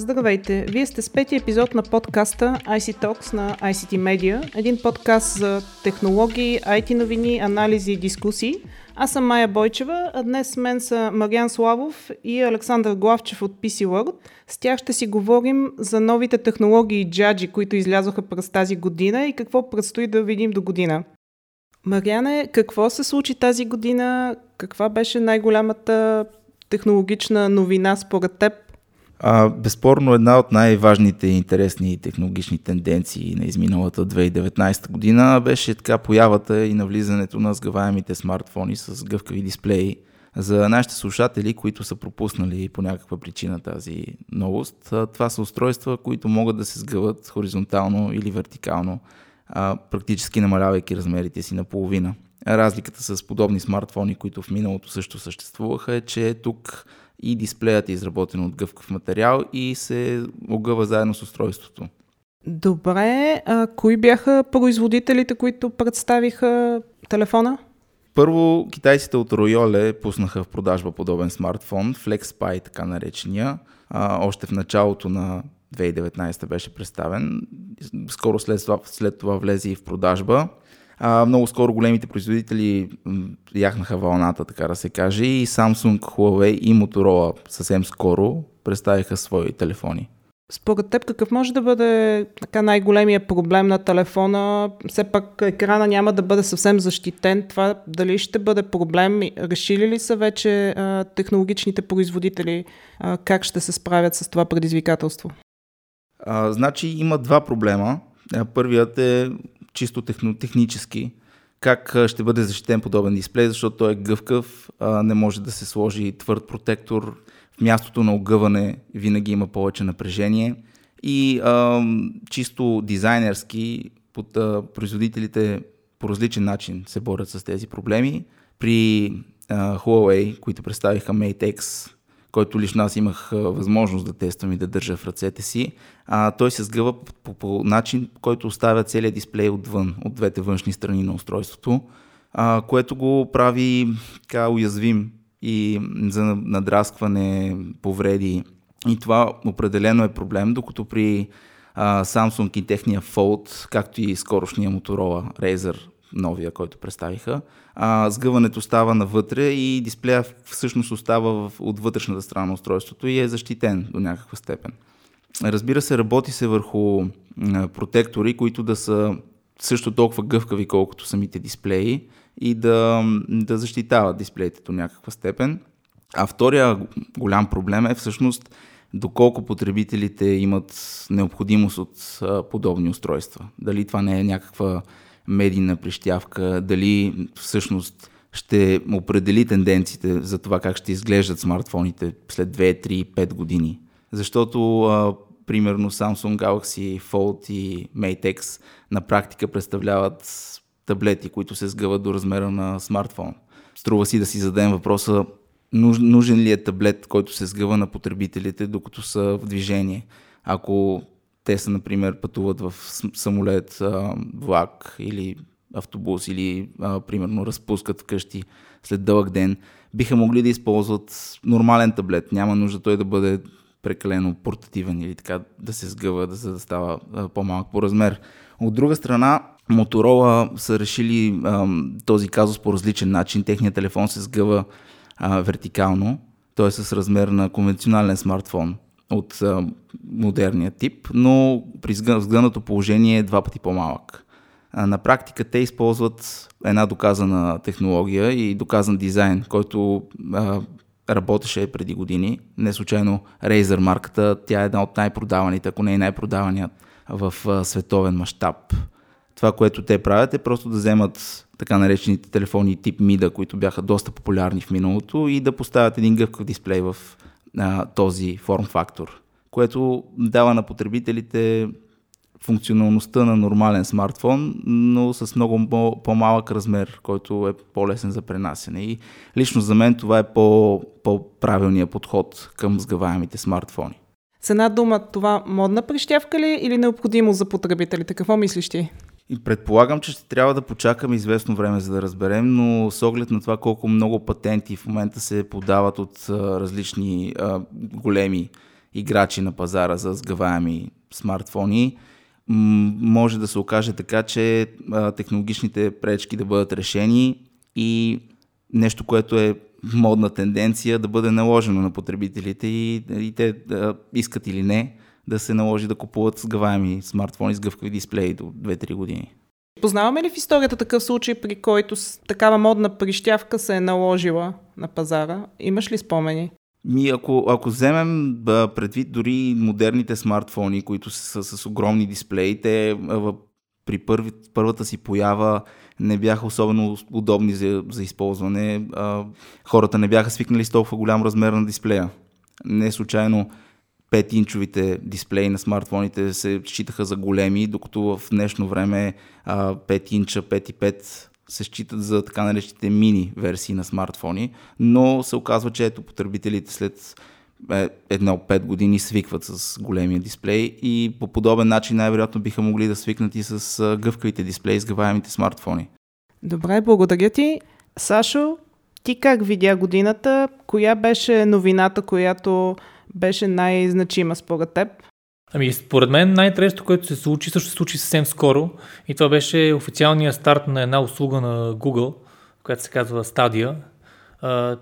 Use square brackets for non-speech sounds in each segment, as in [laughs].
Здравейте! Вие сте с пети епизод на подкаста IC Talks на ICT Media, един подкаст за технологии, IT новини, анализи и дискусии. Аз съм Майя Бойчева, а днес с мен са Мариан Славов и Александър Главчев от PC World. С тях ще си говорим за новите технологии и джаджи, които излязоха през тази година и какво предстои да видим до година. Мариане, какво се случи тази година? Каква беше най-голямата технологична новина според теб? А, безспорно една от най-важните и интересни технологични тенденции на изминалата 2019 година беше така появата и навлизането на сгъваемите смартфони с гъвкави дисплеи. За нашите слушатели, които са пропуснали по някаква причина тази новост, това са устройства, които могат да се сгъват хоризонтално или вертикално, практически намалявайки размерите си наполовина. Разликата с подобни смартфони, които в миналото също съществуваха, е, че тук и дисплеят е изработен от гъвкав материал и се огъва заедно с устройството. Добре, а кои бяха производителите, които представиха телефона? Първо, китайците от Royole пуснаха в продажба подобен смартфон, FlexPy, така наречения. А, още в началото на 2019 беше представен. Скоро след това, след това влезе и в продажба. А, много скоро големите производители яхнаха вълната, така да се каже, и Samsung, Huawei и Motorola съвсем скоро представиха свои телефони. Според теб какъв може да бъде така най-големия проблем на телефона? Все пак екрана няма да бъде съвсем защитен. Това дали ще бъде проблем? Решили ли са вече а, технологичните производители а, как ще се справят с това предизвикателство? А, значи има два проблема. Първият е чисто техно, технически, как ще бъде защитен подобен дисплей, защото той е гъвкав, не може да се сложи твърд протектор, в мястото на огъване винаги има повече напрежение и а, чисто дизайнерски под а, производителите по различен начин се борят с тези проблеми. При а, Huawei, които представиха Mate X, който лично аз имах възможност да тествам и да държа в ръцете си, а, той се сгъва по, по, по начин, който оставя целият дисплей отвън, от двете външни страни на устройството, а, което го прави така уязвим и за надраскване, повреди. И това определено е проблем, докато при а, Samsung и техния Fold, както и скорошния Motorola Razer новия, който представиха. А, сгъването става навътре и дисплея всъщност остава в, от вътрешната страна на устройството и е защитен до някаква степен. Разбира се, работи се върху а, протектори, които да са също толкова гъвкави, колкото самите дисплеи и да, да защитават дисплеите до някаква степен. А втория голям проблем е всъщност доколко потребителите имат необходимост от а, подобни устройства. Дали това не е някаква медийна прищявка, дали всъщност ще определи тенденциите за това как ще изглеждат смартфоните след 2, 3, 5 години. Защото, а, примерно, Samsung Galaxy Fold и Mate X на практика представляват таблети, които се сгъват до размера на смартфон. Струва си да си зададем въпроса нужен ли е таблет, който се сгъва на потребителите, докато са в движение. Ако те са, например, пътуват в самолет, влак или автобус или, а, примерно, разпускат вкъщи след дълъг ден, биха могли да използват нормален таблет. Няма нужда той да бъде прекалено портативен или така да се сгъва, да, за да става а, по-малък по размер. От друга страна, Моторола са решили а, този казус по различен начин. Техният телефон се сгъва а, вертикално, т.е. с размер на конвенционален смартфон от а, модерния тип, но при сгънато положение е два пъти по-малък. А, на практика те използват една доказана технология и доказан дизайн, който а, работеше преди години. Не случайно Razer марката, тя е една от най-продаваните, ако не е най-продаваният в а, световен мащаб. Това, което те правят е просто да вземат така наречените телефони тип MIDA, които бяха доста популярни в миналото и да поставят един гъвкав дисплей в а, този форм-фактор, което дава на потребителите функционалността на нормален смартфон, но с много по-малък размер, който е по-лесен за пренасене. И лично за мен това е по- по-правилният подход към сгъваемите смартфони. С една дума, това модна прищявка ли или необходимо за потребителите? Какво мислиш ти? И предполагам, че ще трябва да почакаме известно време, за да разберем, но с оглед на това колко много патенти в момента се подават от а, различни а, големи играчи на пазара за сгъваеми смартфони, може да се окаже така, че технологичните пречки да бъдат решени и нещо, което е модна тенденция да бъде наложено на потребителите и, и те да искат или не да се наложи да купуват сгъваеми смартфони с гъвкави дисплеи до 2-3 години. Познаваме ли в историята такъв случай, при който такава модна прищявка се е наложила на пазара? Имаш ли спомени? Ми, ако, ако вземем да, предвид дори модерните смартфони, които са с, с огромни дисплеи, те в, при първи, първата си поява не бяха особено удобни за, за използване. А, хората не бяха свикнали с толкова голям размер на дисплея. Не случайно 5-инчовите дисплеи на смартфоните се считаха за големи, докато в днешно време 5 инча, 5,5 се считат за така наречените мини версии на смартфони, но се оказва, че ето потребителите след е, едно 5 години свикват с големия дисплей и по подобен начин най-вероятно биха могли да свикнат и с гъвкавите дисплеи, с смартфони. Добре, благодаря ти. Сашо, ти как видя годината? Коя беше новината, която беше най-значима според теб? Ами, според мен най-интересното, което се случи, също се случи съвсем скоро и това беше официалният старт на една услуга на Google, която се казва Stadia.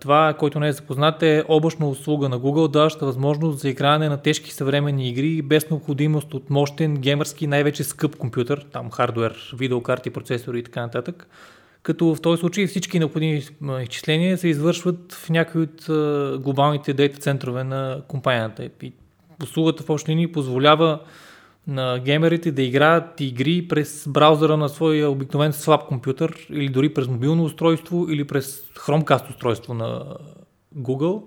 Това, който не е запознат, е облачна услуга на Google, даваща възможност за игране на тежки съвременни игри без необходимост от мощен, геймърски, най-вече скъп компютър, там хардвер, видеокарти, процесори и така нататък. Като в този случай всички необходими изчисления се извършват в някои от глобалните дейта центрове на компанията. И услугата в общи линии позволява на геймерите да играят игри през браузъра на своя обикновен слаб компютър или дори през мобилно устройство или през Chromecast устройство на Google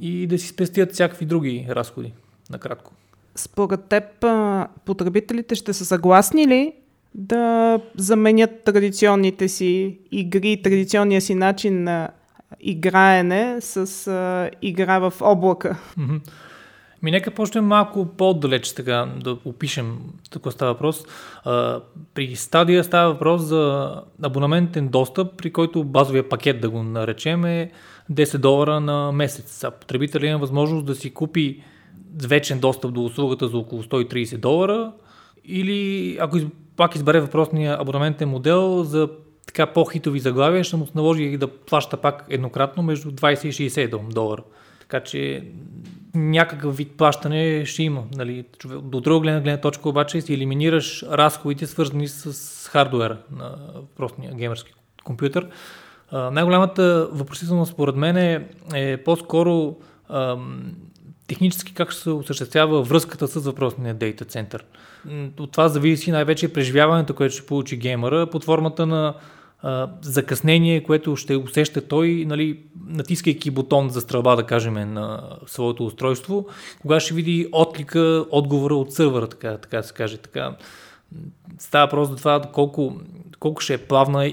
и да си спестят всякакви други разходи, накратко. Според теб потребителите ще са съгласни ли да заменят традиционните си игри, традиционния си начин на играене с а, игра в облака? Ми нека почнем малко по-далеч така да опишем какво става въпрос. А, при стадия става въпрос за абонаментен достъп, при който базовия пакет, да го наречем, е 10 долара на месец. А потребителят има възможност да си купи вечен достъп до услугата за около 130 долара или ако пак избере въпросния абонаментен модел за така по-хитови заглавия, ще му се наложи да плаща пак еднократно между 20 и 60 долара. Така че някакъв вид плащане ще има. Нали. До друга гледна, гледна точка обаче си елиминираш разходите, свързани с хардуера на въпросния геймерски компютър. най-голямата въпросителност според мен е, е по-скоро ам, технически как ще се осъществява връзката с въпросния дейта център. От това зависи най-вече преживяването, което ще получи геймера под формата на а, закъснение, което ще усеща той, нали, натискайки бутон за стрелба, да кажем, на своето устройство, кога ще види отклика, отговора от сървъра, така, така се каже. Така. Става просто за това колко, колко ще е плавна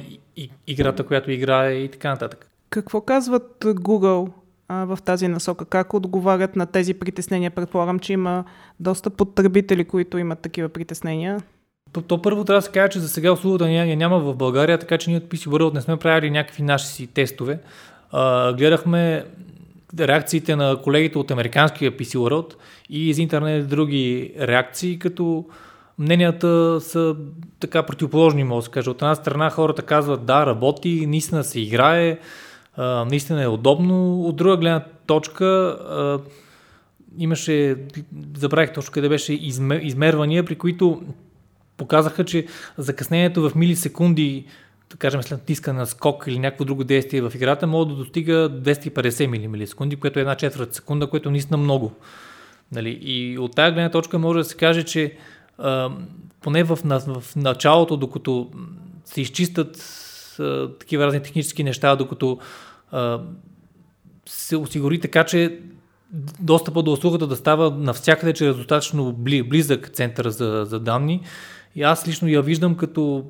играта, която играе и така нататък. Какво казват Google в тази насока? Как отговарят на тези притеснения? Предполагам, че има доста потребители, които имат такива притеснения. То, то първо трябва да се каже, че за сега услугата я няма в България, така че ние от PC World не сме правили някакви наши си тестове. А, гледахме реакциите на колегите от американския PC World и из интернет други реакции, като мненията са така противоположни, може да се каже. От една страна хората казват да, работи, наистина се играе, наистина е удобно. От друга гледна точка имаше, забравих точно къде беше, измервания, при които показаха, че закъснението в милисекунди, да кажем след натискане на скок или някакво друго действие в играта, може да достига 250 милисекунди, което е една четвърт секунда, което е наистина много. Нали? И от тази гледна точка може да се каже, че поне в, в началото, докато се изчистят а, такива разни технически неща, докато а, се осигури така, че достъпа до услугата да става навсякъде чрез достатъчно близък център за, за данни, и аз лично я виждам като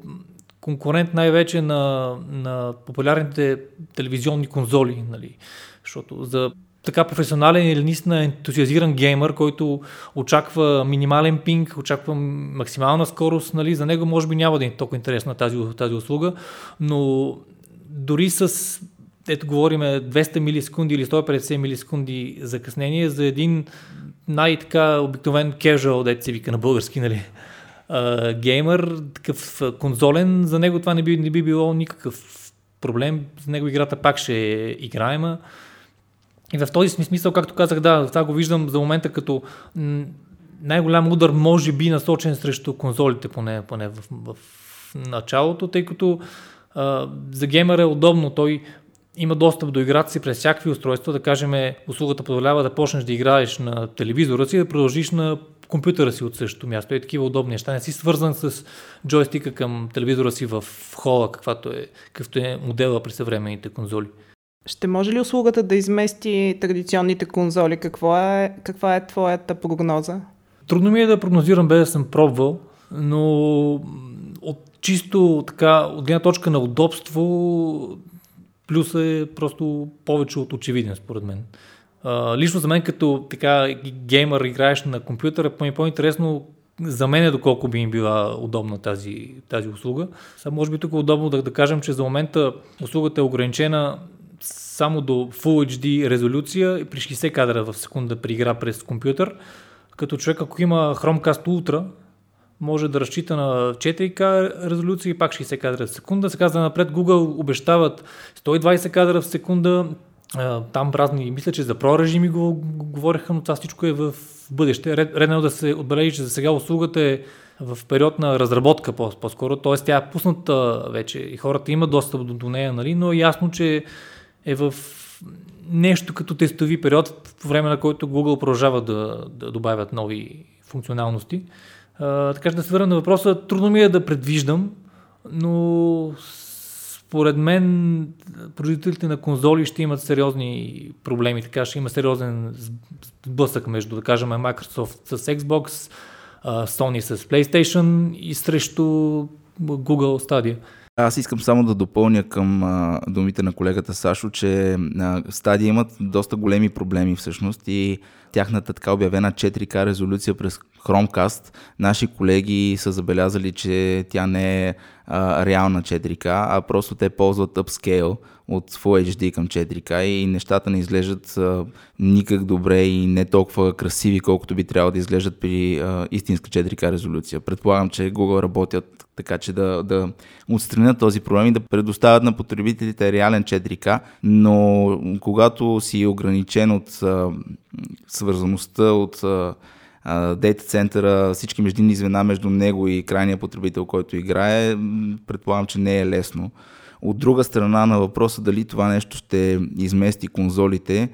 конкурент най-вече на, на популярните телевизионни конзоли, нали? защото за така професионален или наистина ентусиазиран геймър, който очаква минимален пинг, очаква максимална скорост, нали, за него може би няма да е толкова интересна тази, тази услуга, но дори с ето говориме 200 милисекунди или 150 милисекунди закъснение за един най-така обикновен casual, дете се вика на български, нали, а, такъв конзолен, за него това не би, не би било никакъв проблем. За него играта пак ще е играема. И в този смисъл, както казах, да, това го виждам за момента като най-голям удар може би насочен срещу конзолите, поне, поне в, в началото, тъй като а, за геймера е удобно. Той има достъп до играта си през всякакви устройства. Да кажем, услугата позволява да почнеш да играеш на телевизора си да продължиш на компютъра си от същото място. И такива удобни неща. Не си свързан с джойстика към телевизора си в хола, каквато е, какъвто е модела при съвременните конзоли. Ще може ли услугата да измести традиционните конзоли? Какво е, каква е твоята прогноза? Трудно ми е да прогнозирам, без да съм пробвал, но от чисто така, от гледна точка на удобство, плюс е просто повече от очевиден, според мен. А, лично за мен, като така геймър, играеш на компютъра, по-ми по-интересно за мен е доколко би им била удобна тази, тази услуга. Сега може би тук е удобно да, да кажем, че за момента услугата е ограничена само до Full HD резолюция при 60 кадра в секунда при игра през компютър. Като човек, ако има Chromecast Ultra, може да разчита на 4К резолюция и пак 60 кадра в секунда. Сега за напред Google обещават 120 кадра в секунда. Там разни, мисля, че за про режими го говореха, но това всичко е в бъдеще. Редно е да се отбележи, че за сега услугата е в период на разработка по-скоро, т.е. тя е пусната вече и хората имат достъп до, до нея, нали? но е ясно, че е в нещо като тестови период, по време на който Google продължава да, да добавят нови функционалности. А, така че да се върна на въпроса, трудно ми е да предвиждам, но според мен производителите на конзоли ще имат сериозни проблеми, така ще има сериозен сблъсък между, да кажем, Microsoft с Xbox, Sony с PlayStation и срещу Google Stadia. Аз искам само да допълня към а, думите на колегата Сашо, че а, стадии имат доста големи проблеми всъщност и тяхната така обявена 4К резолюция през Chromecast, наши колеги са забелязали, че тя не е а, реална 4К, а просто те ползват upscale от Full HD към 4K и нещата не изглеждат а, никак добре и не толкова красиви, колкото би трябвало да изглеждат при а, истинска 4K резолюция. Предполагам, че Google работят така, че да, да отстранят този проблем и да предоставят на потребителите реален 4K, но когато си ограничен от а, свързаността, от а, дейта центъра, всички междинни звена между него и крайния потребител, който играе, предполагам, че не е лесно. От друга страна на въпроса дали това нещо ще измести конзолите,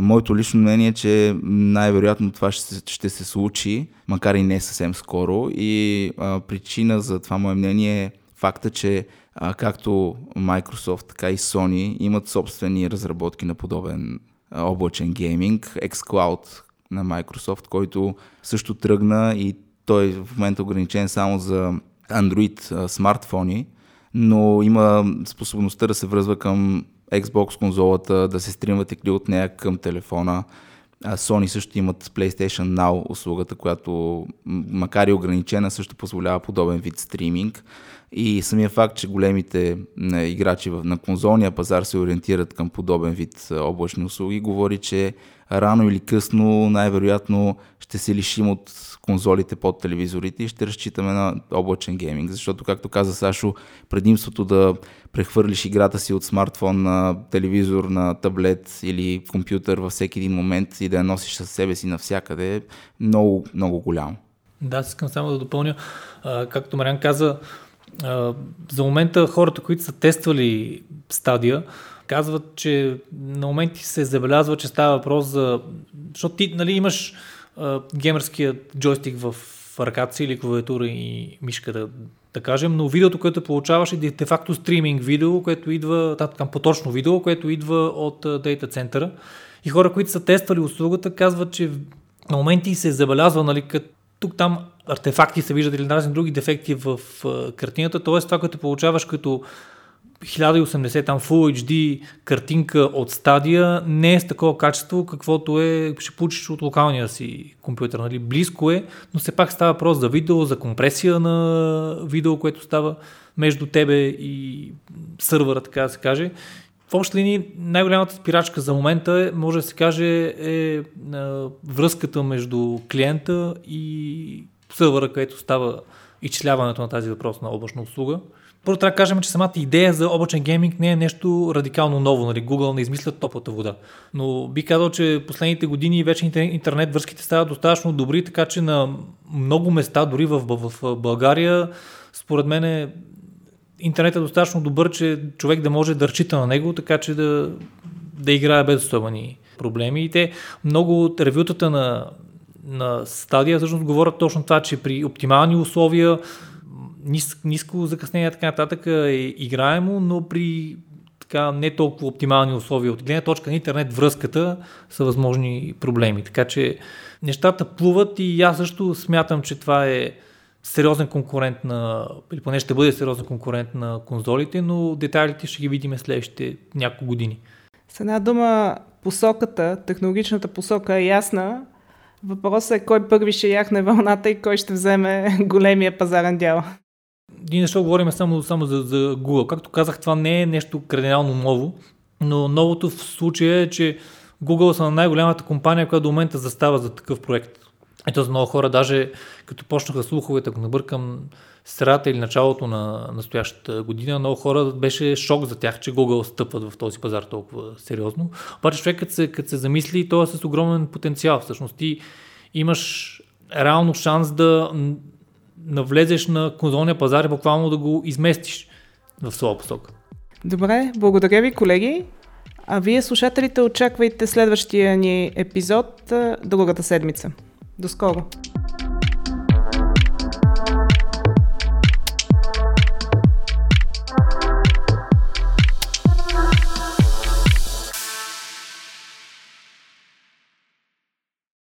моето лично мнение е, че най-вероятно това ще се, ще се случи, макар и не съвсем скоро. И а, причина за това мое мнение е факта, че а, както Microsoft, така и Sony имат собствени разработки на подобен а, облачен гейминг. xCloud на Microsoft, който също тръгна и той е в момента ограничен само за Android а, смартфони но има способността да се връзва към Xbox конзолата, да се стримват игри от нея към телефона. А Sony също имат PlayStation Now услугата, която макар и ограничена, също позволява подобен вид стриминг. И самия факт, че големите играчи на конзолния пазар се ориентират към подобен вид облачни услуги, говори, че рано или късно най-вероятно ще се лишим от конзолите под телевизорите и ще разчитаме на облачен гейминг. Защото, както каза Сашо, предимството да прехвърлиш играта си от смартфон на телевизор, на таблет или компютър във всеки един момент и да я носиш със себе си навсякъде е много, много голямо. Да, искам само да допълня. Както Мариан каза, за момента хората, които са тествали стадия, казват, че на моменти се забелязва, че става въпрос за... Защото ти нали, имаш а, геймърският джойстик в ръката си или клавиатура и мишка да, да кажем, но видеото, което получаваш е де-факто стриминг видео, което идва, там поточно видео, което идва от дейта центъра. И хора, които са тествали услугата, казват, че на моменти се забелязва, нали, като тук там артефакти се виждат или разни други дефекти в картината, т.е. това, което получаваш като 1080 там Full HD картинка от стадия не е с такова качество, каквото е, ще получиш от локалния си компютър. Нали? Близко е, но все пак става въпрос за видео, за компресия на видео, което става между тебе и сървъра, така да се каже. в общи линии най-голямата спирачка за момента е, може да се каже, е, е връзката между клиента и сървъра, където става изчисляването на тази въпрос на облачна услуга. Първо трябва да кажем, че самата идея за облачен гейминг не е нещо радикално ново. Нали? Google не измислят топлата вода. Но би казал, че последните години вече интернет връзките стават достатъчно добри, така че на много места, дори в, в, България, според мен е, интернет е достатъчно добър, че човек да може да разчита на него, така че да, да играе без особени проблеми. И те много от ревютата на, на стадия всъщност говорят точно това, че при оптимални условия нис, ниско закъснение така нататък е играемо, но при така не толкова оптимални условия от гледна точка на интернет връзката са възможни проблеми. Така че нещата плуват и аз също смятам, че това е сериозен конкурент на, или поне ще бъде сериозен конкурент на конзолите, но детайлите ще ги видим следващите няколко години. С една дума, посоката, технологичната посока е ясна. Въпросът е кой първи ще яхне вълната и кой ще вземе [laughs] големия пазарен дял ние защо говорим само, само за, за Google. Както казах, това не е нещо кардинално ново, но новото в случая е, че Google са най-голямата компания, която до момента застава за такъв проект. Ето за много хора, даже като почнаха слуховете, ако набъркам средата или началото на настоящата година, много хора беше шок за тях, че Google стъпват в този пазар толкова сериозно. Обаче човек, като се, като се замисли, то е с огромен потенциал. Всъщност ти имаш реално шанс да навлезеш на конзолния пазар и буквално да го изместиш в своя посока. Добре, благодаря ви, колеги. А вие, слушателите, очаквайте следващия ни епизод другата седмица. До скоро!